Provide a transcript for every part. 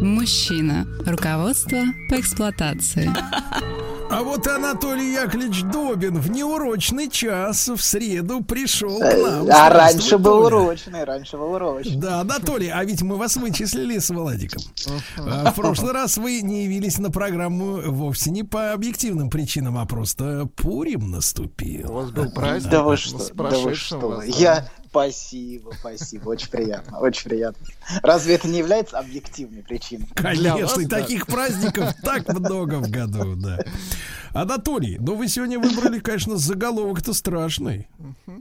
Мужчина. Руководство по эксплуатации. А вот Анатолий Яковлевич Добин в неурочный час в среду пришел к нам. А раньше был урочный, раньше был урочный. Да, Анатолий, а ведь мы вас вычислили с Владиком. А в прошлый раз вы не явились на программу вовсе не по объективным причинам, а просто Пурим наступил. У вас был праздник. Да вы что, да вы что. Я... Спасибо, спасибо, очень приятно, очень приятно. Разве это не является объективной причиной? Конечно, вас, и да. таких праздников так много в году, да. Анатолий, ну вы сегодня выбрали, конечно, заголовок-то страшный.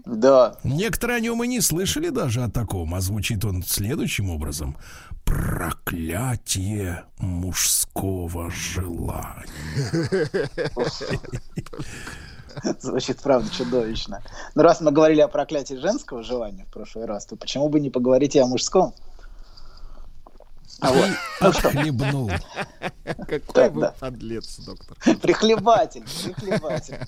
Да. Некоторые о нем и не слышали даже о таком, а звучит он следующим образом. Проклятие мужского желания. Звучит, правда, чудовищно. Но раз мы говорили о проклятии женского желания в прошлый раз, то почему бы не поговорить и о мужском? А вот, Отхлебнул. Какой вы подлец, доктор. прихлебатель, прихлебатель.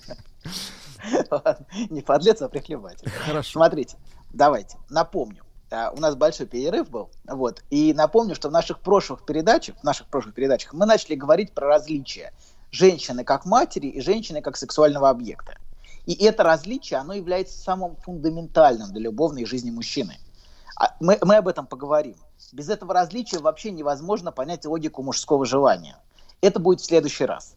Не подлец, а прихлебатель. Хорошо. Смотрите, давайте, напомню. А, У нас большой перерыв был, вот, и напомню, что в наших прошлых передачах, в наших прошлых передачах мы начали говорить про различия женщины как матери и женщины как сексуального объекта. И это различие, оно является самым фундаментальным для любовной жизни мужчины. А Мы, мы об этом поговорим. Без этого различия вообще невозможно понять логику мужского желания. Это будет в следующий раз.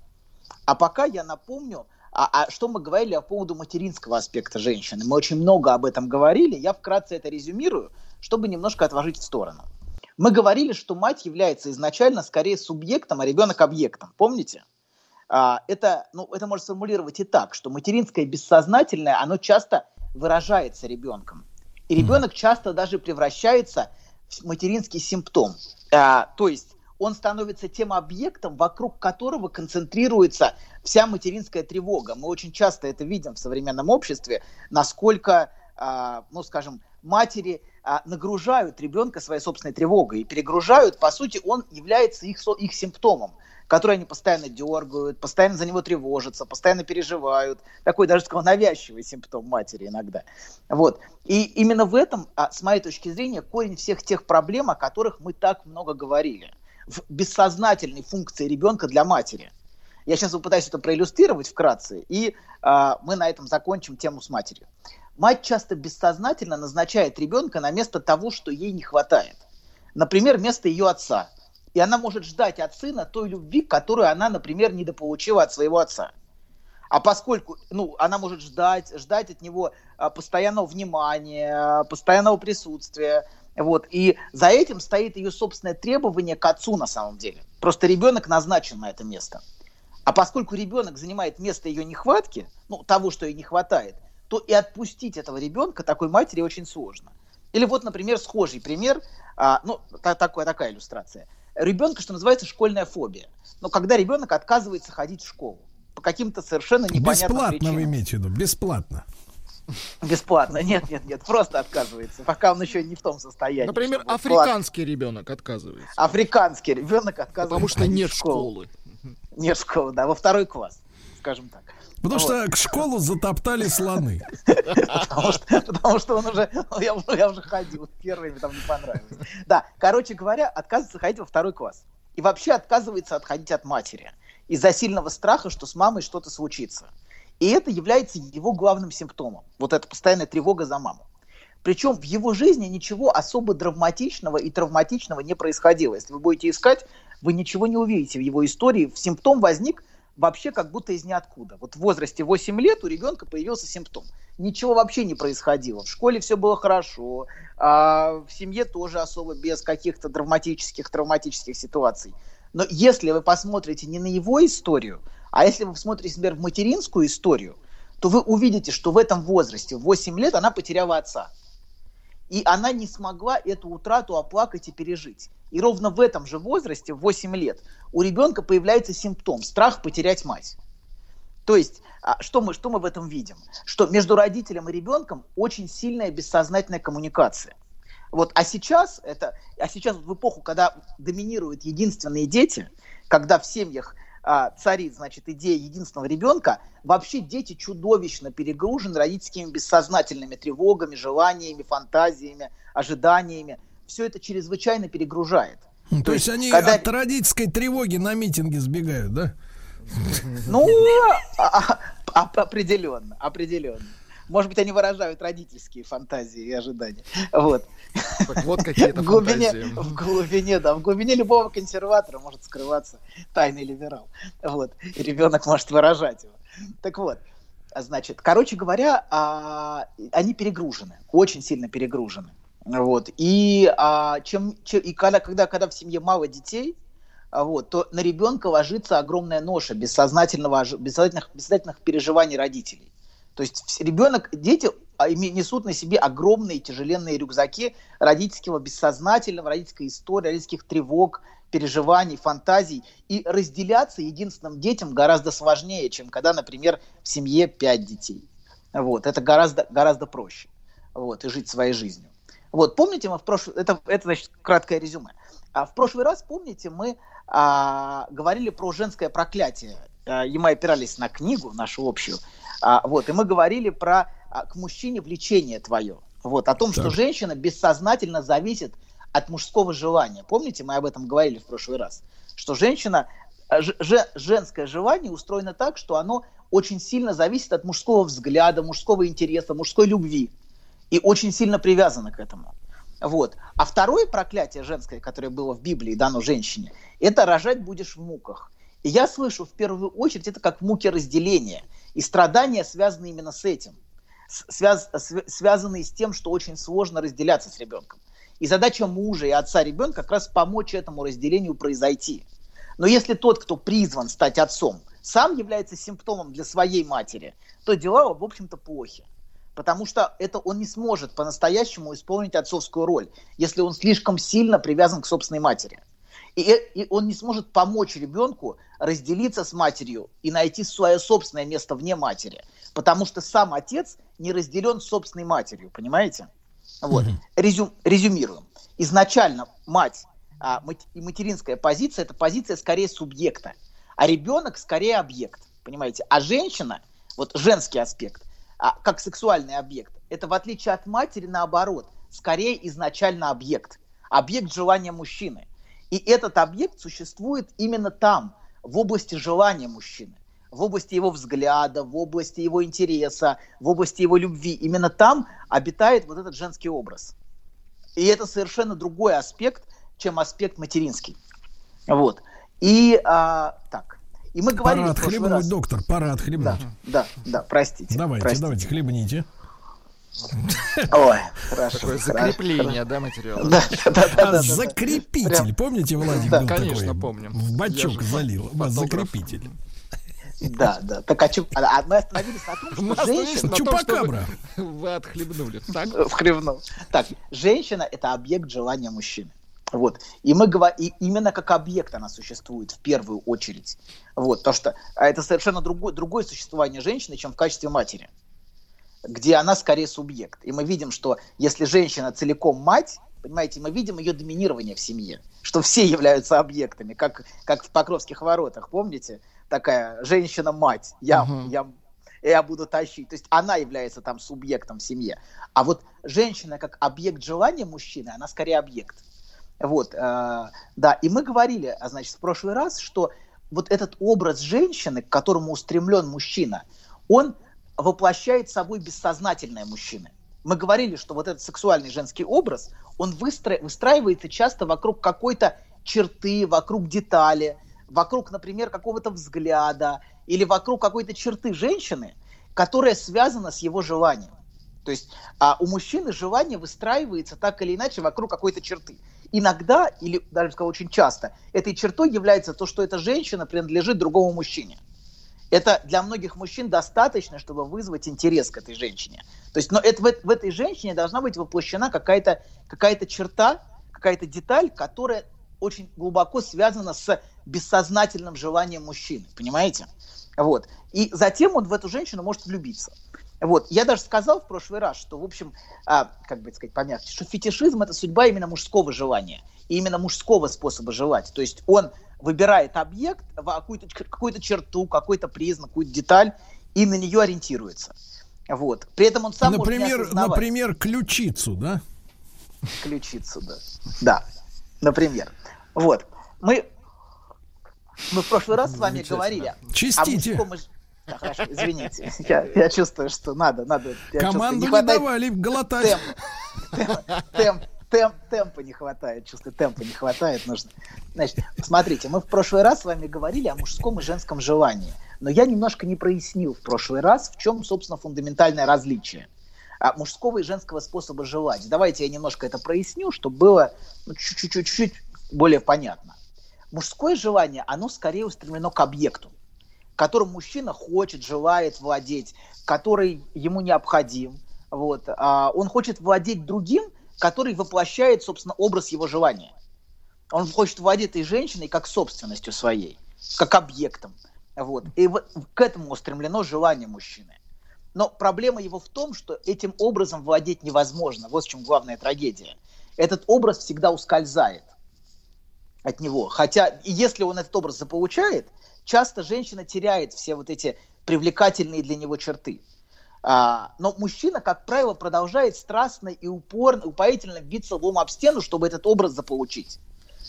А пока я напомню, а, а что мы говорили по поводу материнского аспекта женщины. Мы очень много об этом говорили. Я вкратце это резюмирую, чтобы немножко отложить в сторону. Мы говорили, что мать является изначально скорее субъектом, а ребенок объектом. Помните? А, это, ну, это можно сформулировать и так, что материнское бессознательное, оно часто выражается ребенком. И ребенок часто даже превращается в материнский симптом. А, то есть он становится тем объектом, вокруг которого концентрируется вся материнская тревога. Мы очень часто это видим в современном обществе, насколько, а, ну, скажем, матери а, нагружают ребенка своей собственной тревогой и перегружают. По сути, он является их, их симптомом, который они постоянно дергают, постоянно за него тревожатся, постоянно переживают. Такой даже, сказал, навязчивый симптом матери иногда. Вот. И именно в этом, а, с моей точки зрения, корень всех тех проблем, о которых мы так много говорили. В бессознательной функции ребенка для матери. Я сейчас попытаюсь это проиллюстрировать вкратце, и а, мы на этом закончим тему с матерью. Мать часто бессознательно назначает ребенка на место того, что ей не хватает. Например, место ее отца. И она может ждать от сына той любви, которую она, например, недополучила от своего отца. А поскольку ну, она может ждать, ждать от него а, постоянного внимания, постоянного присутствия, вот, и за этим стоит ее собственное требование к отцу на самом деле. Просто ребенок назначен на это место. А поскольку ребенок занимает место ее нехватки, ну, того, что ей не хватает, то и отпустить этого ребенка такой матери очень сложно. Или вот, например, схожий пример, а, ну, та- такая, такая иллюстрация. Ребенка, что называется, школьная фобия. Но когда ребенок отказывается ходить в школу по каким-то совершенно непонятным Бесплатно причинам. вы имеете в виду, бесплатно. Бесплатно. Нет, нет, нет, просто отказывается, пока он еще не в том состоянии. Например, африканский ребенок отказывается. Африканский ребенок отказывается. Потому что нет в школу. школы. Нет школы, да, во второй класс, скажем так. Потому Вот. что к школу затоптали слоны. Потому что, он уже, ну, я, уже- я уже ходил, первый мне там не понравилось. Да, короче говоря, отказывается ходить во второй класс. И вообще отказывается отходить от матери. Из-за сильного страха, что с мамой что-то случится. И это является его главным симптомом. Вот эта постоянная тревога за маму. Причем в его жизни ничего особо драматичного и травматичного не происходило. Если вы будете искать, вы ничего не увидите в его истории. Симптом возник вообще как будто из ниоткуда. Вот в возрасте 8 лет у ребенка появился симптом. Ничего вообще не происходило. В школе все было хорошо, а в семье тоже особо без каких-то драматических, травматических ситуаций. Но если вы посмотрите не на его историю, а если вы посмотрите, например, в материнскую историю, то вы увидите, что в этом возрасте, в 8 лет, она потеряла отца. И она не смогла эту утрату оплакать и пережить. И ровно в этом же возрасте, в 8 лет, у ребенка появляется симптом – страх потерять мать. То есть, а, что мы, что мы в этом видим? Что между родителем и ребенком очень сильная бессознательная коммуникация. Вот, а сейчас это, а сейчас в эпоху, когда доминируют единственные дети, когда в семьях а, царит, значит, идея единственного ребенка, вообще дети чудовищно перегружены родительскими бессознательными тревогами, желаниями, фантазиями, ожиданиями. Все это чрезвычайно перегружает. То, То есть, есть они когда... от родительской тревоги на митинге сбегают, да? Ну, а, а, определенно, определенно. Может быть, они выражают родительские фантазии и ожидания. Вот. Так вот какие-то в глубине, фантазии. В глубине, да, в глубине любого консерватора может скрываться тайный либерал. Вот. И ребенок может выражать его. Так вот, значит, короче говоря, а, они перегружены, очень сильно перегружены. Вот. И, а, чем, чем, и когда, когда, когда в семье мало детей, а, вот, то на ребенка ложится огромная ноша бессознательного, бессознательных, бессознательных переживаний родителей. То есть ребенок, дети а, несут на себе огромные тяжеленные рюкзаки родительского бессознательного, родительской истории, родительских тревог, переживаний, фантазий. И разделяться единственным детям гораздо сложнее, чем когда, например, в семье пять детей. Вот, это гораздо, гораздо проще. Вот, и жить своей жизнью. Вот, помните, мы в прошлом, это, это, значит, краткое резюме. А в прошлый раз, помните, мы а, говорили про женское проклятие. А, и мы опирались на книгу нашу общую. А, вот, и мы говорили про а, к мужчине влечение твое. Вот, о том, так. что женщина бессознательно зависит от мужского желания. Помните, мы об этом говорили в прошлый раз? Что женщина, э, ж, женское желание устроено так, что оно очень сильно зависит от мужского взгляда, мужского интереса, мужской любви. И очень сильно привязано к этому. Вот. А второе проклятие женское, которое было в Библии дано женщине, это рожать будешь в муках. И я слышу в первую очередь это как муки разделения. И страдания связаны именно с этим. Связ, связанные с тем, что очень сложно разделяться с ребенком. И задача мужа и отца ребенка как раз помочь этому разделению произойти. Но если тот, кто призван стать отцом, сам является симптомом для своей матери, то дела, в общем-то, плохи. Потому что это он не сможет по-настоящему исполнить отцовскую роль, если он слишком сильно привязан к собственной матери. И, и он не сможет помочь ребенку разделиться с матерью и найти свое собственное место вне матери. Потому что сам отец не разделен с собственной матерью, понимаете? Вот. Mm-hmm. Резюм, резюмируем. Изначально мать а, и материнская позиция – это позиция скорее субъекта, а ребенок скорее объект, понимаете? А женщина, вот женский аспект, а, как сексуальный объект, это в отличие от матери наоборот, скорее изначально объект, объект желания мужчины. И этот объект существует именно там, в области желания мужчины, в области его взгляда, в области его интереса, в области его любви. Именно там обитает вот этот женский образ. И это совершенно другой аспект, чем аспект материнский. Вот. И а, так. И мы говорили пора отхлебнуть, раз... доктор, пора отхлебнуть. Да, да, да, простите. Давайте, простите. давайте, хлебните. Ой, хорошо. Такое закрепление, да, материала? Да, да, да. Закрепитель, помните, Владик был Конечно, помним. В бачок залил. Закрепитель. Да, да. Так а, чуп... а, а мы остановились на том, что женщина... Чупакабра. Вы отхлебнули. Так? Вхлебнул. Так, женщина — это объект желания мужчины. Вот. И мы говорим, и именно как объект она существует в первую очередь. Вот. То, что а это совершенно другое, другое существование женщины, чем в качестве матери где она скорее субъект. И мы видим, что если женщина целиком мать, понимаете, мы видим ее доминирование в семье, что все являются объектами, как, как в Покровских воротах, помните? Такая женщина-мать, я, uh-huh. я, я буду тащить. То есть она является там субъектом в семье. А вот женщина как объект желания мужчины, она скорее объект. Вот, э, да, и мы говорили, а, значит, в прошлый раз, что вот этот образ женщины, к которому устремлен мужчина, он воплощает собой бессознательное мужчины. Мы говорили, что вот этот сексуальный женский образ, он выстро... выстраивается часто вокруг какой-то черты, вокруг детали, вокруг, например, какого-то взгляда или вокруг какой-то черты женщины, которая связана с его желанием. То есть а у мужчины желание выстраивается так или иначе вокруг какой-то черты. Иногда, или даже сказал очень часто, этой чертой является то, что эта женщина принадлежит другому мужчине это для многих мужчин достаточно, чтобы вызвать интерес к этой женщине. То есть, но это, в, в этой женщине должна быть воплощена какая-то какая черта, какая-то деталь, которая очень глубоко связано с бессознательным желанием мужчины, понимаете? Вот. И затем он в эту женщину может влюбиться. Вот. Я даже сказал в прошлый раз, что, в общем, а, как бы сказать помягче, что фетишизм – это судьба именно мужского желания, и именно мужского способа желать. То есть он выбирает объект, какую-то, какую-то черту, какой-то признак, какую-то деталь, и на нее ориентируется. Вот. При этом он сам например, не например, ключицу, да? Ключицу, да. Да, например. Вот. Мы, мы в прошлый раз с вами говорили о Чистите. мужском и ж- Да, хорошо, извините. Я, я чувствую, что надо, надо. я Команду чувствую, не, хватает давали глотать. темпа. Темп, темп, темп, темпа не хватает, чувствую, темпа не хватает. Нужно. Значит, смотрите, мы в прошлый раз с вами говорили о мужском и женском желании, но я немножко не прояснил в прошлый раз, в чем, собственно, фундаментальное различие а, мужского и женского способа желать. Давайте я немножко это проясню, чтобы было ну, чуть-чуть чуть-чуть более понятно. Мужское желание, оно скорее устремлено к объекту, которым мужчина хочет, желает владеть, который ему необходим. Вот. А он хочет владеть другим, который воплощает, собственно, образ его желания. Он хочет владеть этой женщиной как собственностью своей, как объектом. Вот. И вот к этому устремлено желание мужчины. Но проблема его в том, что этим образом владеть невозможно. Вот в чем главная трагедия. Этот образ всегда ускользает от него. Хотя, если он этот образ заполучает, часто женщина теряет все вот эти привлекательные для него черты. А, но мужчина, как правило, продолжает страстно и упорно, упоительно биться лбом об стену, чтобы этот образ заполучить.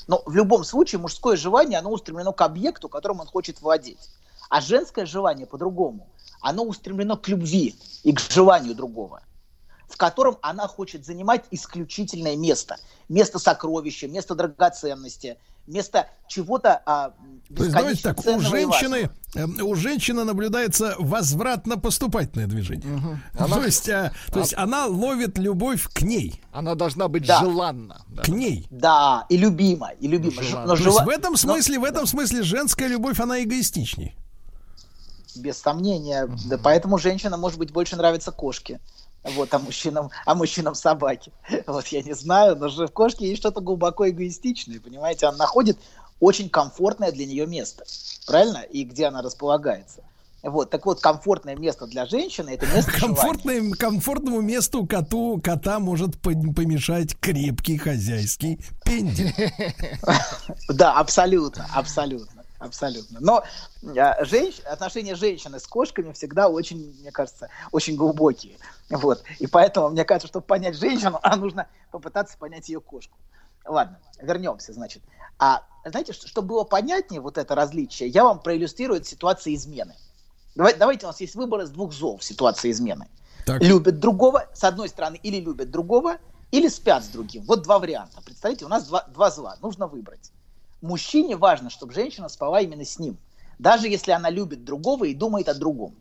Но в любом случае мужское желание, оно устремлено к объекту, которым он хочет владеть. А женское желание по-другому. Оно устремлено к любви и к желанию другого, в котором она хочет занимать исключительное место. Место сокровища, место драгоценности, место чего-то а, То есть, так, у женщины, э, у женщины наблюдается возвратно-поступательное движение. Она- То есть, а, то есть она ловит любовь к ней, Она должна быть Да. желанна. да. к ней. Да, и любима, и любима. Но То есть в этом но- смысле, в этом смысле женская любовь, она эгоистичней. Без сомнения. Да, поэтому женщинам, может быть, больше нравятся кошки. Вот, а мужчинам, а мужчинам собаки. Вот я не знаю, но же в кошке есть что-то глубоко эгоистичное, понимаете? Она находит очень комфортное для нее место, правильно? И где она располагается. Вот, так вот, комфортное место для женщины это место желания. Комфортным, комфортному месту коту, кота может по- помешать крепкий хозяйский пендель. Да, абсолютно, абсолютно, абсолютно. Но а, женщ- отношения женщины с кошками всегда очень, мне кажется, очень глубокие. Вот. И поэтому, мне кажется, чтобы понять женщину, а нужно попытаться понять ее кошку. Ладно, вернемся, значит. А знаете, что- чтобы было понятнее вот это различие, я вам проиллюстрирую ситуацию измены. Давай- давайте у нас есть выбор из двух зол в ситуации измены. Так. Любят другого, с одной стороны, или любят другого, или спят с другим. Вот два варианта. Представьте, у нас два, два зла. Нужно выбрать. Мужчине важно, чтобы женщина спала именно с ним. Даже если она любит другого и думает о другом.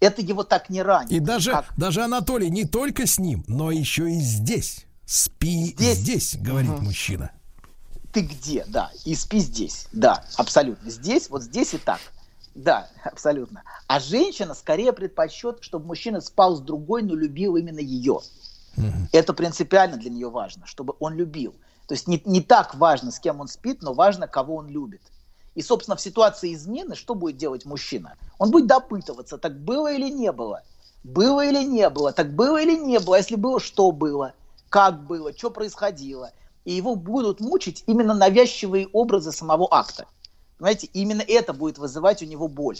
Это его так не ранит. И даже, как- даже Анатолий не только с ним, но еще и здесь. Спи здесь, Здесь. говорит мужчина. ты где, да, и спи здесь, да, абсолютно, здесь, вот здесь и так, да, абсолютно. А женщина скорее предпочет, чтобы мужчина спал с другой, но любил именно ее. Это принципиально для нее важно, чтобы он любил. То есть не, не так важно, с кем он спит, но важно, кого он любит. И, собственно, в ситуации измены что будет делать мужчина? Он будет допытываться, так было или не было? Было или не было? Так было или не было? А Если было, что было? Как было? Что происходило? И его будут мучить именно навязчивые образы самого акта. Понимаете, именно это будет вызывать у него боль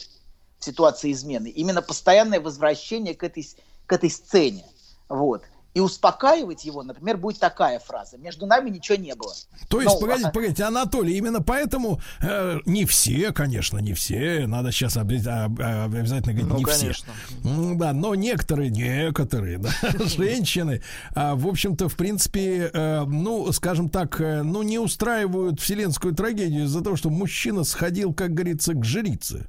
в ситуации измены. Именно постоянное возвращение к этой, к этой сцене. Вот. И успокаивать его, например, будет такая фраза. Между нами ничего не было. То есть, Ну, погодите, а- погодите, Анатолий, именно поэтому э, не все, конечно, не все, надо сейчас обязательно говорить, Ну, не все. конечно. М, Да, но некоторые, некоторые, да, женщины, а, в общем-то, в принципе, э, ну, скажем так, э, ну, не устраивают вселенскую трагедию из-за того, что мужчина сходил, как говорится, к жрице.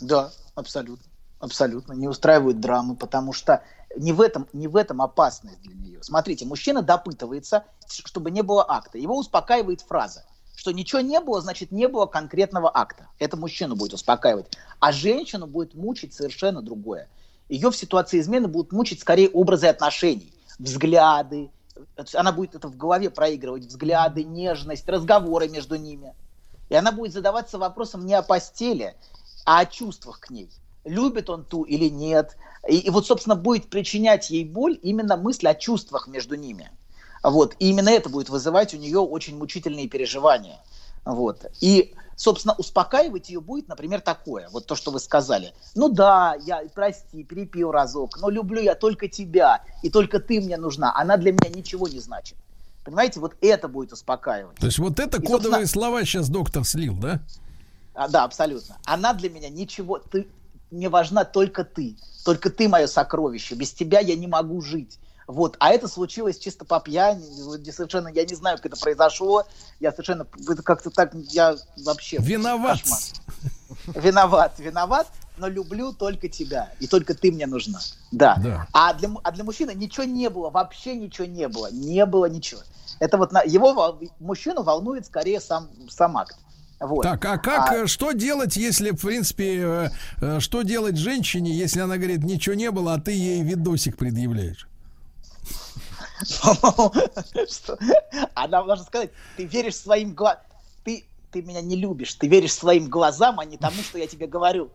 Да, абсолютно. Абсолютно. Не устраивают драмы, потому что не в этом, не в этом опасность для нее. Смотрите, мужчина допытывается, чтобы не было акта. Его успокаивает фраза, что ничего не было, значит, не было конкретного акта. Это мужчину будет успокаивать. А женщину будет мучить совершенно другое. Ее в ситуации измены будут мучить скорее образы отношений, взгляды, она будет это в голове проигрывать, взгляды, нежность, разговоры между ними. И она будет задаваться вопросом не о постели, а о чувствах к ней. Любит он ту или нет. И, и вот, собственно, будет причинять ей боль именно мысль о чувствах между ними. Вот. И именно это будет вызывать у нее очень мучительные переживания. Вот. И, собственно, успокаивать ее будет, например, такое, вот то, что вы сказали. Ну да, я, прости, перепил разок, но люблю я только тебя, и только ты мне нужна. Она для меня ничего не значит. Понимаете, вот это будет успокаивать. То есть вот это И, кодовые собственно- слова сейчас доктор слил, да? А, да, абсолютно. Она для меня ничего, ты, мне важна только ты. Только ты мое сокровище. Без тебя я не могу жить. Вот. А это случилось чисто по пьяни. Совершенно я не знаю, как это произошло. Я совершенно это как-то так я вообще Виноват. кошмар. Виноват, виноват, но люблю только тебя. И только ты мне нужна. Да. Да. А, для, а для мужчины ничего не было, вообще ничего не было. Не было ничего. Это вот на, его мужчину волнует скорее сам, сам акт. Вот. Так, а как, А- э, что делать, если, в принципе, э, э, что делать женщине, если она говорит, ничего не было, а ты ей видосик предъявляешь? Она должна сказать, ты веришь своим глазам, ты, ты меня не любишь, ты веришь своим глазам, а не тому, что я тебе говорю.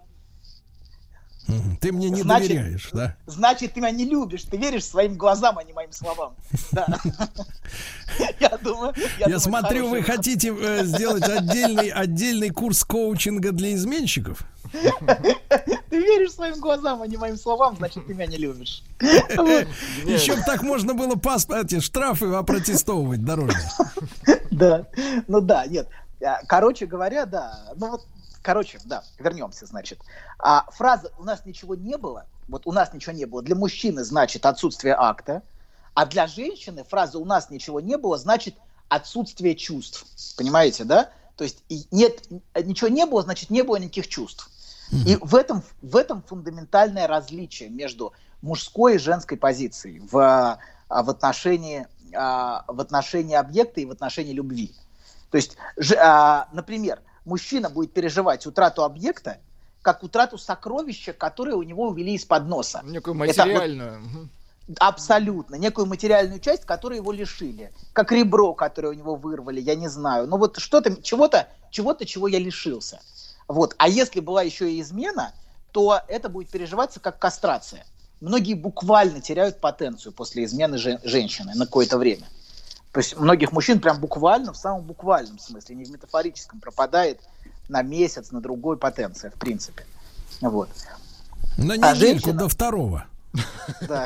Ты мне не Значит- доверяешь, да? Значит, ты меня не любишь, ты веришь своим глазам, а не моим словам. Я думаю, Я, смотрю, вы хотите э, сделать отдельный, отдельный курс коучинга для изменщиков? Ты веришь своим глазам, а не моим словам, значит, ты меня не любишь. Еще б так можно было пас, эти штрафы опротестовывать дорожные. Да, ну да, нет. А, Короче говоря, да, ну вот, короче, да, вернемся, значит. А, фраза «у нас ничего не было», вот «у нас ничего не было» для мужчины значит отсутствие акта, а для женщины фраза «у нас ничего не было» значит отсутствие чувств. Понимаете, да? То есть нет, ничего не было, значит не было никаких чувств. И в этом, в этом фундаментальное различие между мужской и женской позицией в, а, в, отношении, а, в отношении объекта и в отношении любви. То есть, а, например, мужчина будет переживать утрату объекта как утрату сокровища, которое у него увели из-под носа. Некую Это вот- материальную. Абсолютно. Некую материальную часть, которую его лишили. Как ребро, которое у него вырвали, я не знаю. Ну вот что-то, чего-то, чего-то, чего я лишился. Вот. А если была еще и измена, то это будет переживаться как кастрация. Многие буквально теряют потенцию после измены жен- женщины на какое-то время. То есть многих мужчин прям буквально, в самом буквальном смысле, не в метафорическом, пропадает на месяц, на другой потенция, в принципе. Вот. На А недельку женщина- до второго. Да.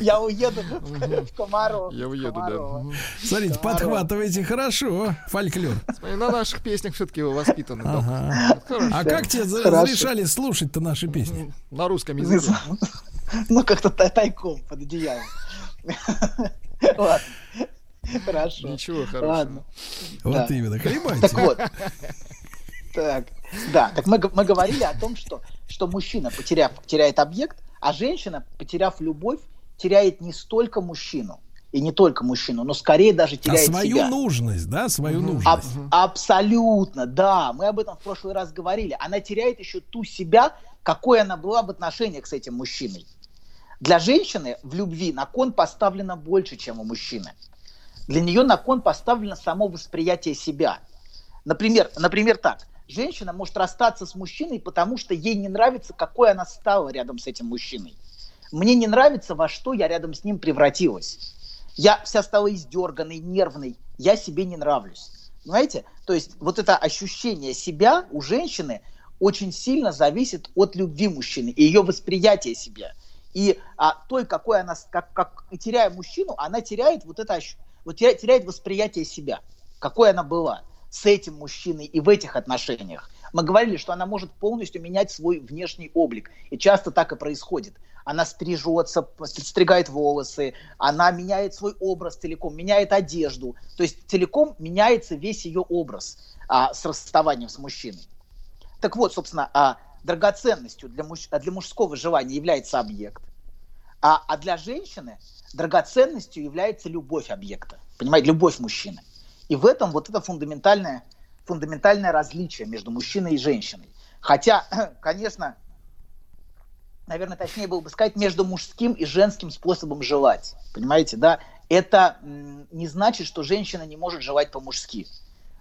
Я уеду в Комаров. Я уеду, да. Смотрите, Здорово. подхватываете хорошо фольклор. Смотри, На наших песнях все-таки воспитаны. Ага. Хорошо. А как тебе разрешали слушать-то наши песни? На русском языке. Ну, как-то тай- тайком под одеялом. Ладно. Хорошо. Ничего хорошего. Ладно. Вот Да. именно, хлебайте. Вот. Так, да, так мы, мы говорили о том, что, что мужчина, потеряв, теряет объект, а женщина, потеряв любовь, теряет не столько мужчину, и не только мужчину, но скорее даже А теряет свою себя. нужность, да, свою Аб- нужность. абсолютно, да. Мы об этом в прошлый раз говорили. Она теряет еще ту себя, какой она была в отношениях с этим мужчиной. Для женщины в любви на кон поставлено больше, чем у мужчины. Для нее на кон поставлено само восприятие себя. Например, например так. Женщина может расстаться с мужчиной, потому что ей не нравится, какой она стала рядом с этим мужчиной. Мне не нравится, во что я рядом с ним превратилась. Я вся стала издерганной, нервной. Я себе не нравлюсь. Понимаете? То есть вот это ощущение себя у женщины очень сильно зависит от любви мужчины и ее восприятия себя. И а, той, какой она, как, как, теряя мужчину, она теряет вот это, ощ- вот теряет, восприятие себя, какой она была с этим мужчиной и в этих отношениях. Мы говорили, что она может полностью менять свой внешний облик. И часто так и происходит. Она стрижется, стригает волосы, она меняет свой образ целиком, меняет одежду. То есть целиком меняется весь ее образ а, с расставанием с мужчиной. Так вот, собственно, а, драгоценностью для, муж- для мужского желания является объект, а, а для женщины драгоценностью является любовь объекта. Понимаете, любовь мужчины. И в этом вот это фундаментальное, фундаментальное различие между мужчиной и женщиной. Хотя, конечно, наверное, точнее было бы сказать, между мужским и женским способом желать. Понимаете, да? это не значит, что женщина не может желать по-мужски.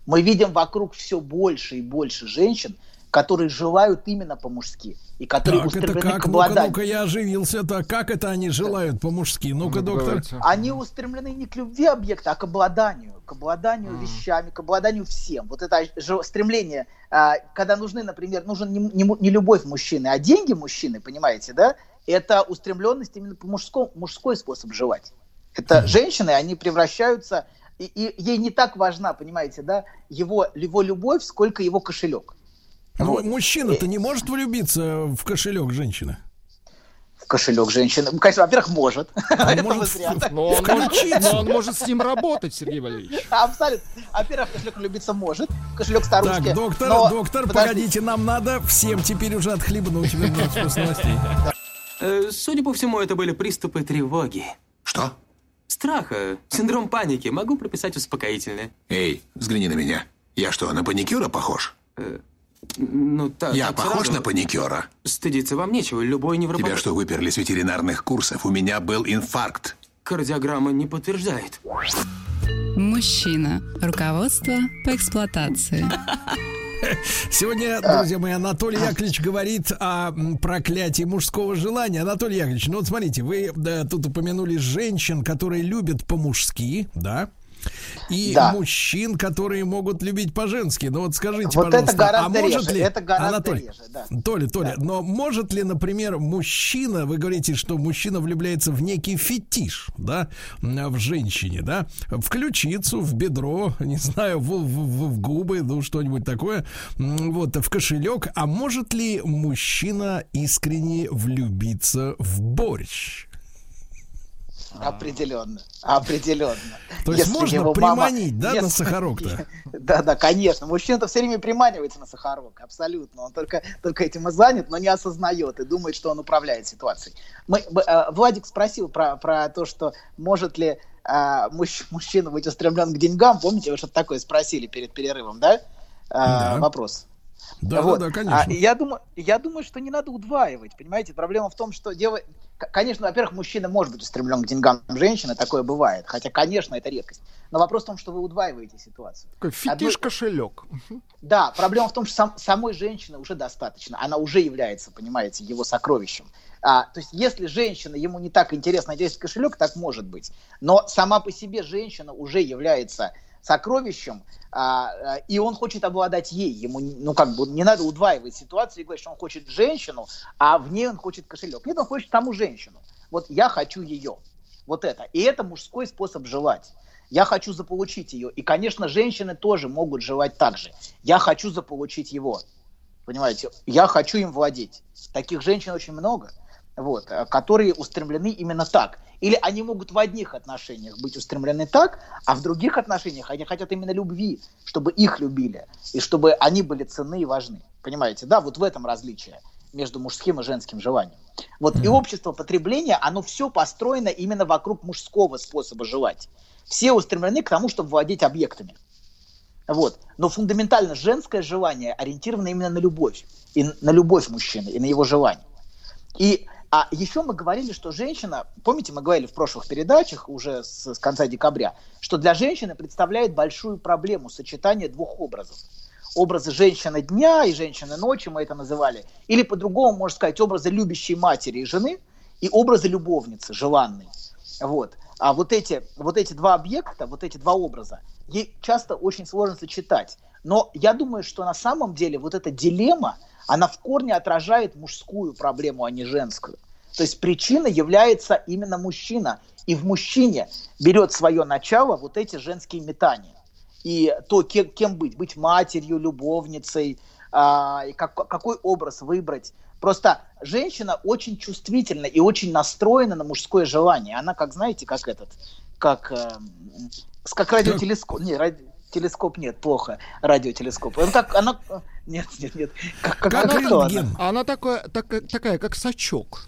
Мы видим вокруг все больше и больше женщин, которые желают именно по-мужски и которые Так, это устремлены как? к Ну-ка, обладанию. ну-ка, я оживился. Так, как это они желают по-мужски? Ну-ка, Ну, доктор. давайте. Они устремлены не к любви объекта, а к обладанию, к обладанию вещами, к обладанию всем. Вот это же стремление, а, когда нужны, например, нужен не, не не любовь мужчины, а деньги мужчины, понимаете, да? Это устремленность именно по мужскому, мужской способ желать. Это женщины, они превращаются, и, и ей не так важна, понимаете, да, его, его любовь, сколько его кошелек. Ну, Вот. мужчина-то не может влюбиться в кошелек женщины. В кошелек женщины. Ну, конечно, во-первых, может. А может, зря. Но он, может, но он может с ним работать, Сергей Валерьевич. Абсолютно. Во-первых, кошелек влюбиться может. Кошелек старушки. Так, доктор, но- доктор, подождите. погодите, нам надо всем теперь уже отхлебнуть вернуться после новостей. Э, Судя по всему, это были приступы тревоги. Что? Страха, синдром паники. Могу прописать успокоительное. Эй, взгляни на меня. Я что, на паникюра похож? Ну, так. Я так похож сразу. на паникюра? Стыдиться вам нечего. Любой невропат... Тебя что, выперли с ветеринарных курсов? У меня был инфаркт. Кардиограмма не подтверждает. Мужчина. Руководство по эксплуатации. Сегодня, друзья мои, Анатолий Яковлевич говорит о проклятии мужского желания. Анатолий Яковлевич, ну вот смотрите, вы да, тут упомянули женщин, которые любят по-мужски, да? И Да. мужчин, которые могут любить по-женски. Ну вот скажите, Вот это пожалуйста, гораздо а может реже, ли... это гораздо Анатолий, реже, да. Толя, Толя, Да. но может ли, например, мужчина, вы говорите, что мужчина влюбляется в некий фетиш, да, в женщине, да, в ключицу, в бедро, не знаю, в, в- в- губы, ну что-нибудь такое, вот, в кошелек, а может ли мужчина искренне влюбиться в борщ? Определенно. Определенно. То есть Если можно мама- приманить, да, на сахарок-то? Да, да, конечно. Мужчина-то все время приманивается на сахарок, абсолютно. Он только, только этим и занят, но не осознает и думает, что он управляет ситуацией. Мы, э, Владик спросил про, про то, что может ли э, мужч- мужчина быть устремлен к деньгам. Помните, вы что-то такое спросили перед перерывом, да? Э, Да. Вопрос. Да, Вот. да, да, конечно. А, я, думаю, я думаю, что не надо удваивать, понимаете? Проблема в том, что дело... Конечно, во-первых, мужчина может быть устремлен к деньгам женщины, такое бывает. Хотя, конечно, это редкость. Но вопрос в том, что вы удваиваете ситуацию. Такой фетиш-кошелек. Да, проблема в том, что сам- самой женщины уже достаточно. Она уже является, понимаете, его сокровищем. А, то есть, если женщина, ему не так интересно надеть кошелек, так может быть. Но сама по себе женщина уже является сокровищем, а, а, и он хочет обладать ей. Ему, ну, как бы, не надо удваивать ситуацию и говорить, что он хочет женщину, а в ней он хочет кошелек. Нет, он хочет саму женщину. Вот я хочу ее. Вот это. И это мужской способ желать. Я хочу заполучить ее. И, конечно, женщины тоже могут желать так же. Я хочу заполучить его. Понимаете? Я хочу им владеть. Таких женщин очень много, вот, э, которые устремлены именно так. Или они могут в одних отношениях быть устремлены так, а в других отношениях они хотят именно любви, чтобы их любили, и чтобы они были ценны и важны. Понимаете? Да, вот в этом различие между мужским и женским желанием. Вот и общество потребления, оно все построено именно вокруг мужского способа желать. Все устремлены к тому, чтобы владеть объектами. Вот. Но фундаментально женское желание ориентировано именно на любовь. И на любовь мужчины, и на его желание. И а еще мы говорили, что женщина, помните, мы говорили в прошлых передачах уже с, с конца декабря, что для женщины представляет большую проблему сочетание двух образов. Образы женщины дня и женщины ночи, мы это называли. Или по-другому, можно сказать, образы любящей матери и жены и образы любовницы, желанной. Вот. А вот эти, вот эти два объекта, вот эти два образа, ей часто очень сложно сочетать. Но я думаю, что на самом деле вот эта дилемма, она в корне отражает мужскую проблему, а не женскую. То есть причина является именно мужчина. И в мужчине берет свое начало вот эти женские метания. И то, кем, кем быть, быть матерью, любовницей, а, и как, какой образ выбрать. Просто женщина очень чувствительна и очень настроена на мужское желание. Она, как знаете, как этот, как, э, как радиотелескоп. Не, ради- телескоп нет, плохо. Радиотелескоп. Он как, она... Нет, нет, нет. Как, как, Как она кто она? рентген. Она такая, такая, такая, как сачок.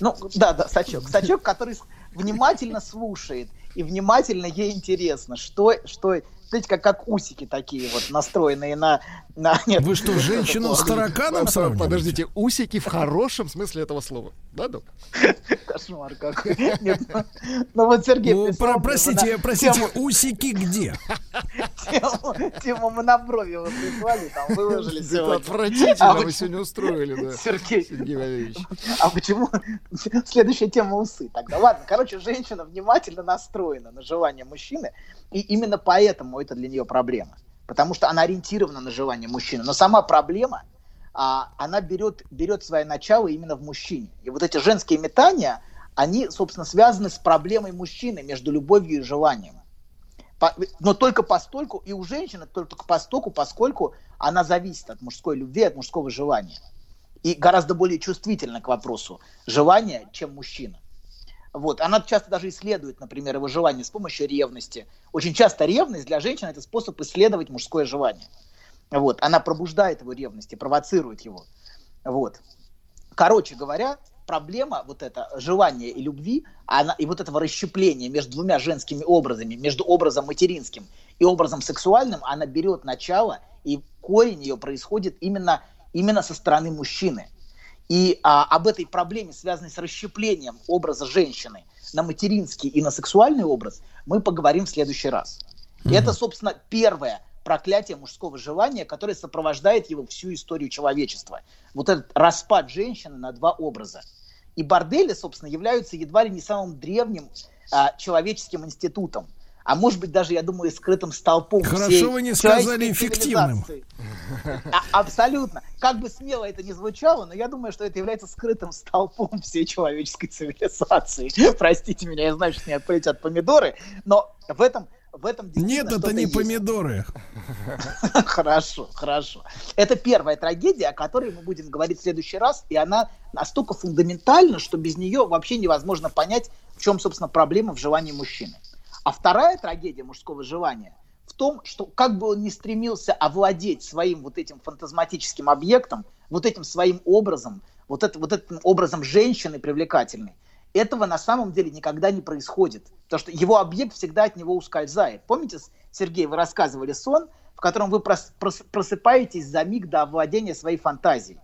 Ну, да, да, сачок. Сачок, который внимательно слушает и внимательно ей интересно, что, что... знаете, как, как усики такие вот, настроенные на... на нет, Вы что, женщину с тараканом сравниваете? Подождите, усики в хорошем смысле этого слова. Да, док? Кошмар какой. Нет, ну, ну вот, Сергей, Ну, про- простите, на- простите, тему- усики где? Тему, мы на брови вот прислали, там выложили сегодня. отвратительно А вы вы- сегодня устроили, да. Сергей, Сергей Валерьевич. а почему следующая тема усы тогда? Ладно, короче, женщина внимательно настроена на желание мужчины, и именно поэтому это для нее проблема. Потому что она ориентирована на желание мужчины. Но сама проблема, а, она берет, берет свое начало именно в мужчине. И вот эти женские метания, они, собственно, связаны с проблемой мужчины между любовью и желанием. Но только постольку, и у женщины только постольку, поскольку она зависит от мужской любви, от мужского желания. И гораздо более чувствительна к вопросу желания, чем мужчина. Вот. Она часто даже исследует, например, его желание с помощью ревности. Очень часто ревность для женщины это способ исследовать мужское желание. Вот. Она пробуждает его ревность и провоцирует его. Вот. Короче говоря, проблема вот это желания и любви, она, и вот этого расщепления между двумя женскими образами, между образом материнским и образом сексуальным, она берет начало, и корень ее происходит именно, именно со стороны мужчины. И а, об этой проблеме, связанной с расщеплением образа женщины на материнский и на сексуальный образ, мы поговорим в следующий раз. И это, собственно, первое проклятие мужского желания, которое сопровождает его всю историю человечества. Вот этот распад женщины на два образа. И бордели, собственно, являются едва ли не самым древним а, человеческим институтом. А может быть, даже, я думаю, скрытым столпом Хорошо вы не сказали эффективным. А- абсолютно. Как бы смело это ни звучало, но я думаю, что это является скрытым столпом всей человеческой цивилизации. Простите меня, я знаю, что мне полетят помидоры, но в этом в этом Нет, это не есть. помидоры. Хорошо, хорошо. Это первая трагедия, о которой мы будем говорить в следующий раз, и она настолько фундаментальна, что без нее вообще невозможно понять, в чем, собственно, проблема в желании мужчины. А вторая трагедия мужского желания в том, что как бы он ни стремился овладеть своим вот этим фантазматическим объектом, вот этим своим образом, вот, это, вот этим образом женщины привлекательной, этого на самом деле никогда не происходит. Потому что его объект всегда от него ускользает. Помните, Сергей, вы рассказывали сон, в котором вы прос- прос- просыпаетесь за миг до овладения своей фантазией.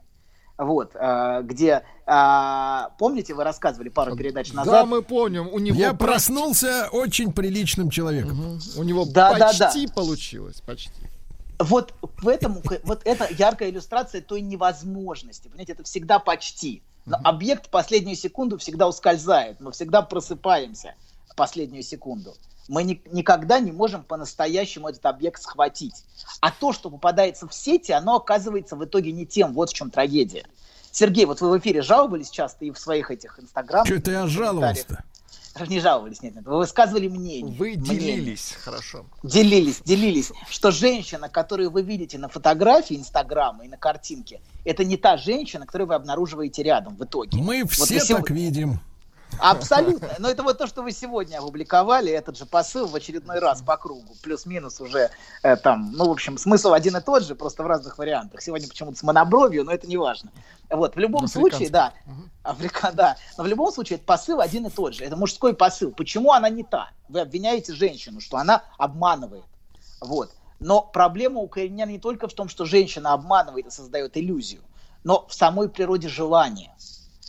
Вот, э, где, э, помните, вы рассказывали пару передач Да, назад, мы помним, у него Я про- проснулся очень приличным человеком. Мгм. У него Да, да, почти получилось, почти. вот в этом, вот это яркая иллюстрация той невозможности. Понимаете, это всегда почти. Но объект в последнюю секунду всегда ускользает. Мы всегда просыпаемся в последнюю секунду. Мы ни- никогда не можем по-настоящему этот объект схватить. А то, что попадается в сети, оно оказывается в итоге не тем. Вот в чем трагедия. Сергей, вот вы в эфире жаловались часто и в своих этих инстаграм. Что это я жаловался-то? Не жаловались, нет, нет. Вы высказывали мнение. Вы Мнение делились, хорошо. делились, делились, что женщина, которую вы видите на фотографии Инстаграма и на картинке, это не та женщина, которую вы обнаруживаете рядом в итоге. Мы Вот все сего- так видим. Абсолютно. Но это вот то, что вы сегодня опубликовали, этот же посыл в очередной раз по кругу. Плюс-минус уже э, там, ну, в общем, смысл один и тот же, просто в разных вариантах. Сегодня почему-то с монобровью, но это не важно. Вот, в любом случае, да, Африка, да. Но в любом случае, это посыл один и тот же. Это мужской посыл. Почему она не та? Вы обвиняете женщину, что она обманывает. Вот. Но проблема укоренена не только в том, что женщина обманывает и создает иллюзию, но в самой природе желания.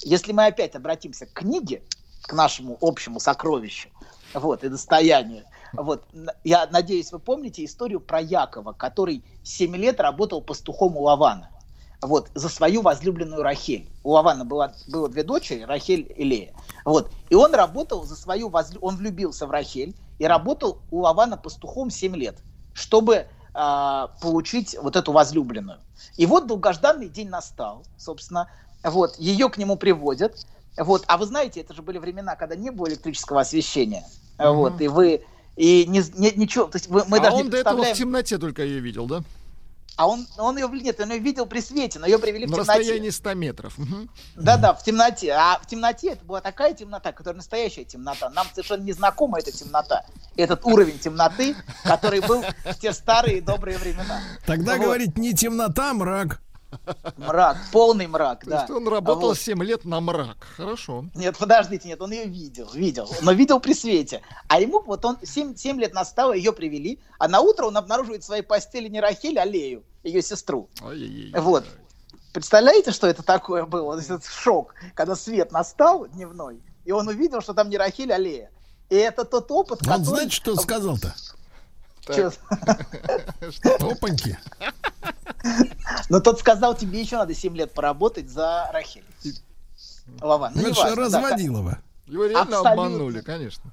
Если мы опять обратимся к книге, к нашему общему сокровищу, вот, и достоянию, вот, я надеюсь, вы помните историю про Якова, который 7 лет работал пастухом у Лавана, вот, за свою возлюбленную Рахель. У Лавана было, было две дочери, Рахель и Лея. Вот, и он работал за свою, возлю- он влюбился в Рахель и работал у Лавана пастухом 7 лет, чтобы а, получить вот эту возлюбленную. И вот долгожданный день настал, собственно, вот, ее к нему приводят, вот, а вы знаете, это же были времена, когда не было электрического освещения, вот, и вы, и не, не- ничего, то есть вы- мы а даже он не до этого в темноте только ее видел, да? а он, он ее, нет, он ее видел при свете, но ее привели в На темноте. расстоянии 100 метров. Да-да, в темноте. А в темноте это была такая темнота, которая настоящая темнота. Нам совершенно не знакома эта темнота. Этот уровень темноты, который был в те старые добрые времена. Тогда Вот. говорить не темнота, мрак. Мрак, полный мрак, То да. есть он работал Вот. 7 лет на мрак. Хорошо. Нет, подождите, нет, он ее видел, видел, но видел при свете. А ему вот он 7, лет настало, ее привели, а на утро он обнаруживает в своей постели не Рахель, а Лею, ее сестру. Ай-яй-яй. Вот. Представляете, что это такое было? То есть это шок, когда свет настал дневной, и он увидел, что там не Рахель, а Лея. И это тот опыт, Он который... знаете, что сказал-то? Чё? Опаньки. Но тот сказал, тебе еще надо 7 лет поработать за Рахель. Вован, ну это разводилово. Его реально обманули, конечно.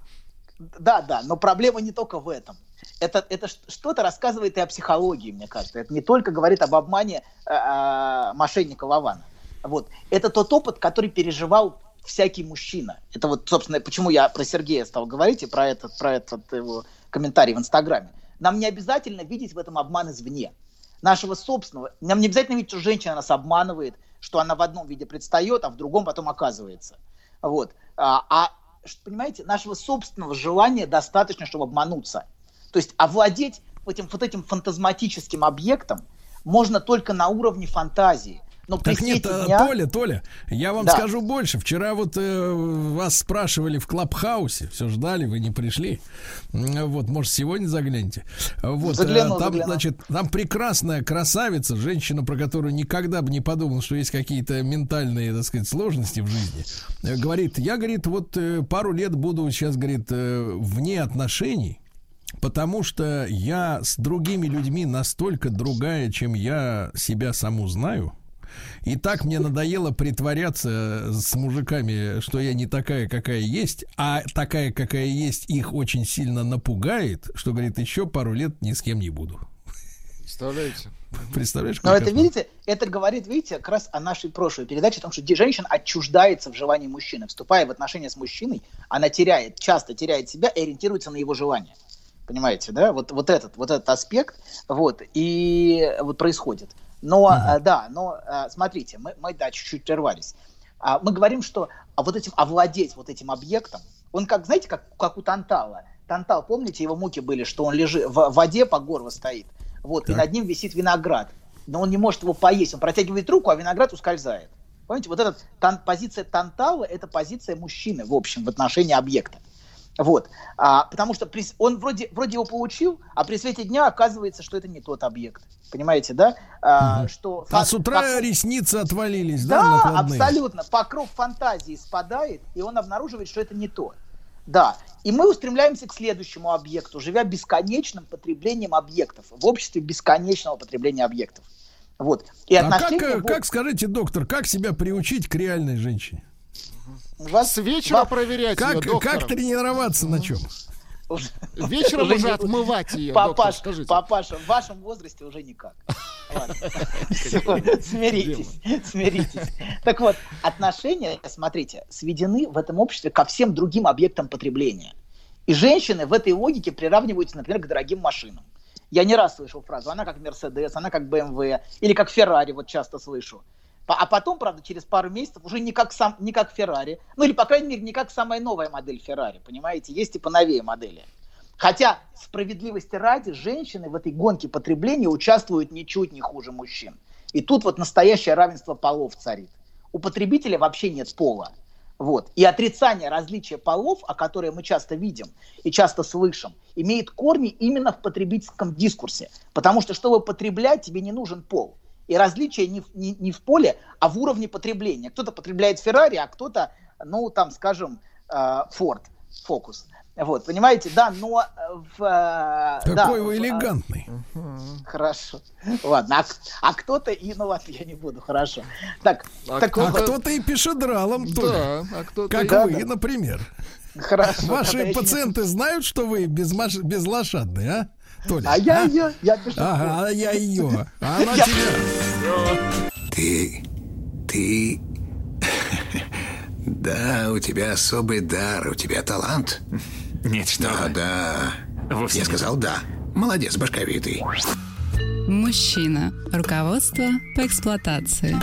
Да, да, но проблема не только в этом. Это, это что-то рассказывает и о психологии, мне кажется. Это не только говорит об обмане э, э, мошенника Вована. Вот. Это тот опыт, который переживал всякий мужчина. Это вот, собственно, почему я про Сергея стал говорить и про этот, про этот его комментарий в Инстаграме. Нам не обязательно видеть в этом обман извне. Нашего собственного. Нам не обязательно видеть, что женщина нас обманывает, что она в одном виде предстает, а в другом потом оказывается. Вот. А, а понимаете, нашего собственного желания достаточно, чтобы обмануться. То есть овладеть этим, вот этим фантазматическим объектом можно только на уровне фантазии. Но при Так нет, а, дня... Толя, Толя, я вам Да. скажу больше. Вчера вот э, вас спрашивали в Клабхаусе, все ждали, вы не пришли. Вот, может, сегодня загляните. Вот, Загляну, э, там, загляну. значит, там прекрасная красавица, женщина, про которую никогда бы не подумал, что есть какие-то ментальные, так сказать, сложности в жизни. Э, Говорит, я, говорит, вот э, пару лет буду сейчас, говорит, э, вне отношений. Потому что я с другими людьми настолько другая, чем я себя саму знаю. И так мне надоело притворяться с мужиками, что я не такая, какая есть, а такая, какая есть, их очень сильно напугает, что, говорит, еще пару лет ни с кем не буду. Представляете? Представляешь, Но это, кошмар? видите, это говорит, видите, как раз о нашей прошлой передаче, о том, что женщина отчуждается в желании мужчины. Вступая в отношения с мужчиной, она теряет, часто теряет себя и ориентируется на его желания. Понимаете, да? Вот, вот, этот, вот этот аспект, вот, и вот происходит. Но, э, да, но, э, смотрите, мы, мы да, чуть-чуть прервались. А, мы говорим, что а вот этим, овладеть вот этим объектом, он как, знаете, как, как у Тантала. Тантал, помните, его муки были, что он лежит в воде по горло стоит, вот, и Так. над ним висит виноград, но он не может его поесть, он протягивает руку, а виноград ускользает. Понимаете, вот эта тан- позиция Тантала – это позиция мужчины, в общем, в отношении объекта. Вот. А, потому что при он вроде, вроде его получил, а при свете дня оказывается, что это не тот объект. Понимаете, да? А, что А фа- с утра покров- ресницы отвалились, да, да, абсолютно. Покров фантазии спадает, и он обнаруживает, что это не то. Да. И мы устремляемся к следующему объекту, живя бесконечным потреблением объектов, в обществе бесконечного потребления объектов. Вот. И А как, отношения... э, вот- как, скажите, доктор, как себя приучить к реальной женщине? Вас- С вечера вас проверять Как, ее, доктор. как тренироваться на чем? уже- Вечером уже уже не- отмывать ее, доктор, Папаш, скажите. папаша, в вашем возрасте уже никак. Смиритесь, смиритесь. Так вот, отношения, смотрите, сведены в этом обществе ко всем другим объектам потребления. И женщины в этой логике приравниваются, например, к дорогим машинам. Я не раз слышал фразу, она как Мерседес, она как БМВ, или как Феррари, вот часто слышу. А потом, правда, через пару месяцев уже не как, сам, не как Феррари, ну или, по крайней мере, не как самая новая модель Феррари, понимаете, есть и поновее модели. Хотя, справедливости ради, женщины в этой гонке потребления участвуют ничуть не хуже мужчин. И тут вот настоящее равенство полов царит. У потребителя вообще нет пола. Вот. И отрицание различия полов, о которое мы часто видим и часто слышим, имеет корни именно в потребительском дискурсе. Потому что, чтобы потреблять, тебе не нужен пол. И различие не в, не, не в поле, а в уровне потребления. Кто-то потребляет Феррари, а кто-то, ну, там, скажем, Форд, Фокус. Вот, понимаете, да, но э, в... э, Какой да, вы в, э, элегантный. Хорошо. Ладно, а, а кто-то и, ну ладно, я не буду, хорошо. Так, А так кто-то- А вот, кто-то и пешедралом тоже. Да, а кто-то... Как Да, вы, да. например. хорошо. Ваши еще не- пациенты знают, что вы безмаш... безлошадные, а? Толя, А я а? ее, я пишу. Ага, а я ее. А она Я- тебя... Ты... Ты... Да, у тебя особый дар, у тебя талант. Нет, что Да, вы. да. Вовсе Я нет. сказал да. Молодец, башковитый. Мужчина. Руководство по эксплуатации.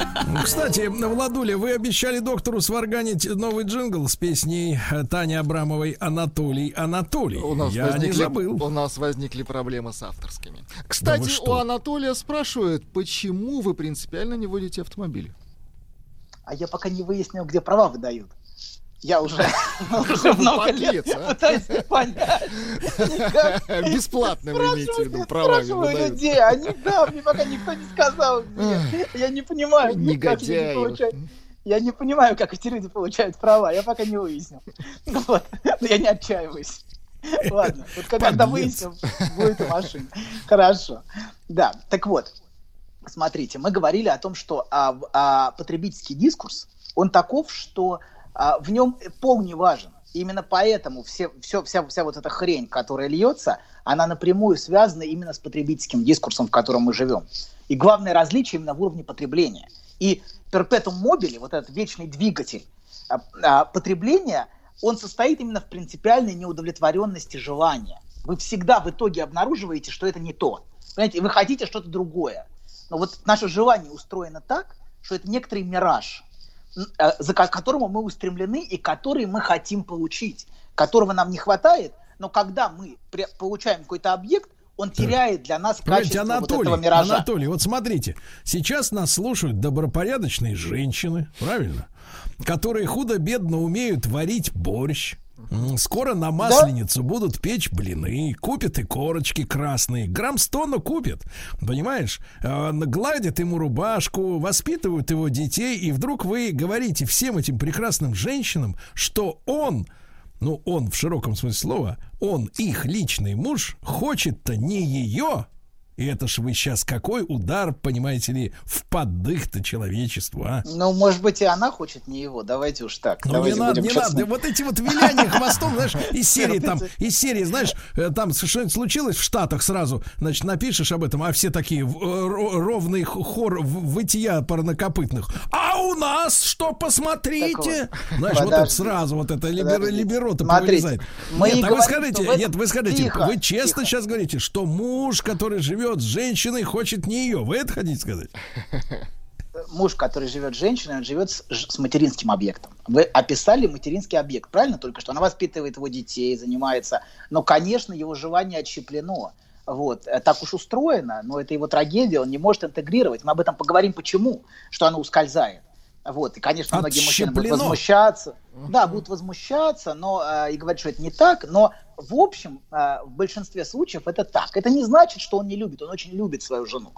Кстати, Владуля, вы обещали доктору сварганить новый джингл с песней Тани Абрамовой «Анатолий, Анатолий». У нас, Я не возникли, забыл. у нас возникли проблемы с авторскими. Кстати, что? у Анатолия спрашивают, почему вы принципиально не водите автомобиль? А я пока не выяснил, где права выдают. Я уже, уже много лет пытаюсь понять. Вы имеете в виду, правами спрашиваю людей, они, да, мне пока никто не сказал. Я не понимаю, никак люди получают. Я не понимаю, как эти люди получают права, я пока не выяснил. Вот. Но я не отчаиваюсь. Ладно, вот когда выясним, будет машина. Хорошо. Да, так вот, смотрите, мы говорили о том, что а, а, потребительский дискурс, он таков, что в нем пол не важен. Именно поэтому все, все, вся, вся вот эта хрень, которая льется, она напрямую связана именно с потребительским дискурсом, в котором мы живем. И главное различие именно в уровне потребления. И перпетум мобили, вот этот вечный двигатель а, а, потребления, он состоит именно в принципиальной неудовлетворенности желания. Вы всегда в итоге обнаруживаете, что это не то. Понимаете, вы хотите что-то другое. Но вот наше желание устроено так, что это некоторый мираж, за ко- к которому мы устремлены и который мы хотим получить, которого нам не хватает, но когда мы получаем какой-то объект, он теряет для нас Понимаете, качество вот Анатолий, этого миража. Анатолий, вот смотрите, сейчас нас слушают добропорядочные женщины, правильно? Которые худо-бедно умеют варить борщ. Скоро на масленицу будут печь блины, купят и корочки красные, грамм сто, но купят, понимаешь? Э, Гладят ему рубашку, воспитывают его детей, и вдруг вы говорите всем этим прекрасным женщинам, что он, ну он в широком смысле слова, он, их личный муж, хочет-то не ее, и это ж вы сейчас какой удар, понимаете ли, в поддых-то человечеству, а? Ну, может быть, и она хочет не его. Давайте уж так. Ну, Давайте не надо, не честны. надо. Вот эти вот виляния хвостом, знаешь, из серии там, из серии, знаешь, э, там что-нибудь случилось в Штатах сразу, значит, напишешь об этом, а все такие э, ро- ровный хор вытия парнокопытных. А у нас что, посмотрите? Знаешь, вот это сразу, вот это либер, подождите. либерота Смотрите, вылезает. мы Нет, а вы скажите, нет, вы скажите, вы честно сейчас говорите, что муж, который живет с женщиной, хочет не ее. Вы это хотите сказать? муж, который живет с женщиной, он живет с, с материнским объектом. Вы описали материнский объект, правильно? Только что она воспитывает его детей, занимается. Но, конечно, его желание отщеплено. Вот. Э, Так уж устроено, но это его трагедия, он не может интегрировать. Мы об этом поговорим, почему, что оно ускользает. Вот. И, конечно, многие мужчины будут возмущаться. Да, будут возмущаться, но э, и говорить, что это не так. Но в общем, э, в большинстве случаев это так. Это не значит, что он не любит. Он очень любит свою жену.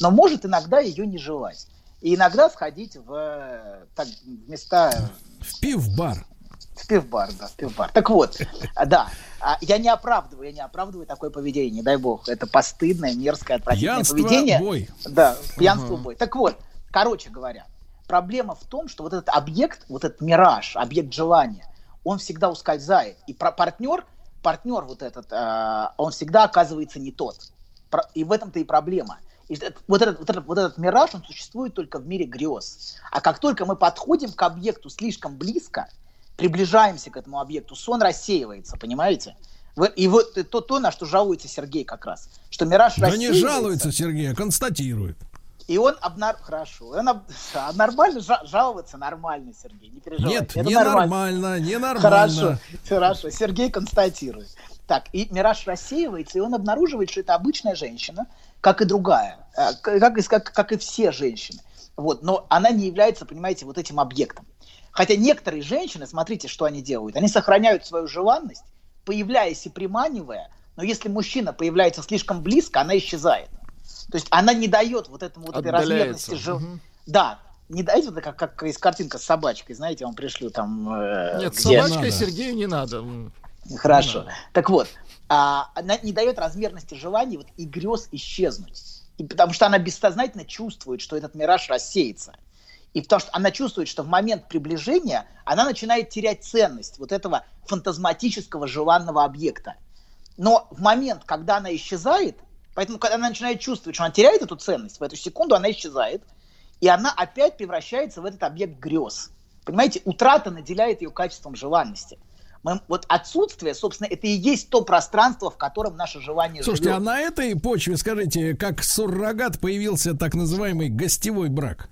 Но может иногда ее не желать. И иногда сходить в, э, так, в места В пив-бар. в пивбар, да, в пивбар. Так вот, а, да, а, я не оправдываю, я не оправдываю такое поведение, не дай бог. Это постыдное, мерзкое, отвратительное Пьянство, поведение. бой. Да, пьянство, бой. Так вот, короче говоря, проблема в том, что вот этот объект, вот этот мираж, объект желания, он всегда ускользает. И про партнер, партнер вот этот, а, он всегда оказывается не тот. Про- И в этом-то и проблема. И вот, этот, вот, этот, вот этот мираж, он существует только в мире грез. А как только мы подходим к объекту слишком близко, приближаемся к этому объекту, сон рассеивается, понимаете? И вот то, то, на что жалуется Сергей как раз, что мираж Да не рассеивается. жалуется Сергей, а констатирует. И он обнар... Хорошо. Он об- а нормально жа- жаловаться нормально, Сергей. Не переживайте. Нет, это не нормально. нормально, не Хорошо, нормально. хорошо. Сергей констатирует. Так, и мираж рассеивается, и он обнаруживает, что это обычная женщина, как и другая, э, как, и- как, как и все женщины. Вот, но она не является, понимаете, вот этим объектом. Хотя некоторые женщины, смотрите, что они делают. Они сохраняют свою желанность, появляясь и приманивая, но если мужчина появляется слишком близко, она исчезает. То есть она не дает вот этому вот этой размерности жел- Мгм. Да, не дайте вот как, как из картинка с собачкой, знаете, я вам пришлю там... э, Нет, с где- собачкой надо. Сергею не надо. Хорошо. Так вот, а, она не дает размерности желаний вот, и грез исчезнуть. И потому что она бессознательно чувствует, что этот мираж рассеется. И потому что она чувствует, что в момент приближения она начинает терять ценность вот этого фантазматического желанного объекта. Но в момент, когда она исчезает, поэтому когда она начинает чувствовать, что она теряет эту ценность, в эту секунду она исчезает, и она опять превращается в этот объект грез. Понимаете, утрата наделяет ее качеством желанности. Мы, вот отсутствие, собственно, это и есть то пространство, в котором наше желание Слушайте, живет. а на этой почве, скажите, как суррогат появился так называемый гостевой брак?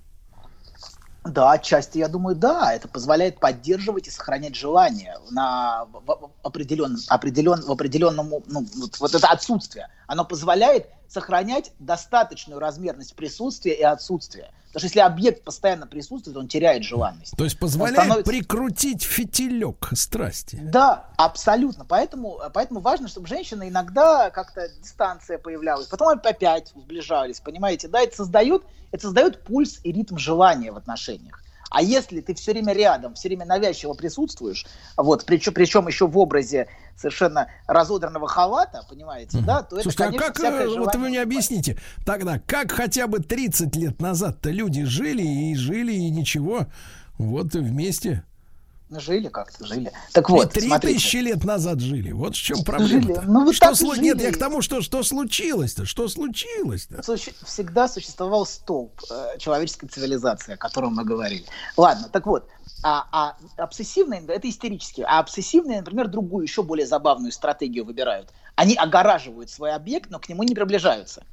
Да, отчасти, я думаю, да. Это позволяет поддерживать и сохранять желание на в, определенном, определен, в определенном, ну, вот, вот это отсутствие. Оно позволяет сохранять достаточную размерность присутствия и отсутствия. Потому что если объект постоянно присутствует, он теряет желанность. То есть Он позволяет становится- прикрутить фитилек страсти. Да, абсолютно. Поэтому, поэтому важно, чтобы женщина иногда как-то дистанция появлялась, потом опять сближались, понимаете? Да, это создает, это создает пульс и ритм желания в отношениях. А если ты все время рядом, все время навязчиво присутствуешь, вот, причем, причем еще в образе совершенно разодранного халата, понимаете, да, то это, Слушайте, а конечно, как, всякое э, вот вы мне объясните, тогда, как хотя бы 30 лет назад-то люди жили и жили, и ничего, вот вместе. Жили как-то, жили. Так вот, три тысячи лет назад жили. Вот в чем проблема. Жили. Ну, вы что слу- Нет, жили. я к тому, что, что случилось-то, что случилось-то. Суще- всегда существовал столб э, человеческой цивилизации, о котором мы говорили. Ладно, так вот, а, а обсессивные, это истерические, а обсессивные, например, другую, еще более забавную стратегию выбирают. Они огораживают свой объект, но к нему не приближаются.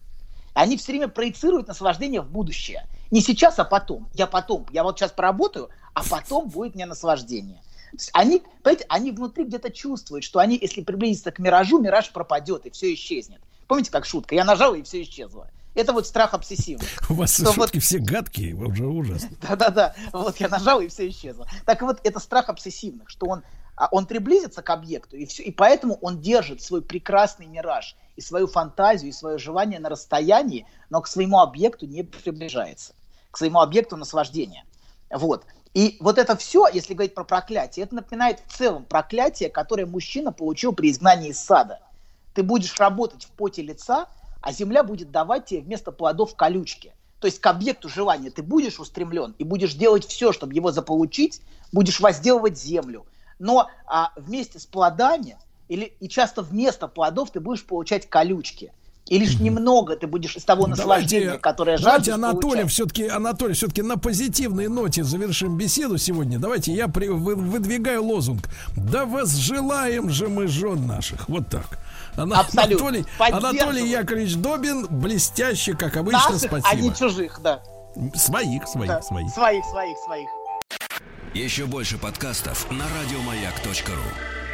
Они все время проецируют наслаждение в будущее. Не сейчас, а потом. Я потом. Я вот сейчас поработаю, а потом будет мне наслаждение. То есть Они, понимаете, они внутри где-то чувствуют, что они, если приблизиться к миражу, мираж пропадет и все исчезнет. Помните, как шутка? Я нажал, и все исчезло. Это вот страх обсессивный. У вас Что вот- шутки все гадкие, уже ужасно. Да-да-да, вот я нажал, и все исчезло. Так вот, это страх обсессивных, что он, а, он приблизится к объекту, и, все, и поэтому он держит свой прекрасный мираж, и свою фантазию, и свое желание на расстоянии, но к своему объекту не приближается, к своему объекту наслаждения. Вот. И вот это все, если говорить про проклятие, это напоминает в целом проклятие, которое мужчина получил при изгнании из сада. Ты будешь работать в поте лица, а земля будет давать тебе вместо плодов колючки. То есть к объекту желания ты будешь устремлен и будешь делать все, чтобы его заполучить, будешь возделывать землю. Но а, вместе с плодами, или, и часто вместо плодов ты будешь получать колючки. И лишь немного ты будешь из того наслаждения, которое давайте жаждешь, Анатолий, получать. все-таки, Анатолий, все-таки на позитивной ноте завершим беседу сегодня. Давайте я при- вы- выдвигаю лозунг. Да возжелаем же мы жен наших. Вот так. Ана- Абсолютно. Анатолий. Анатолий Яковлевич Добин, блестяще, как обычно, Наших, а спасибо. не чужих, да. Своих, своих, Да. своих. Своих, своих, своих. Еще больше подкастов на радиомаяк.ру.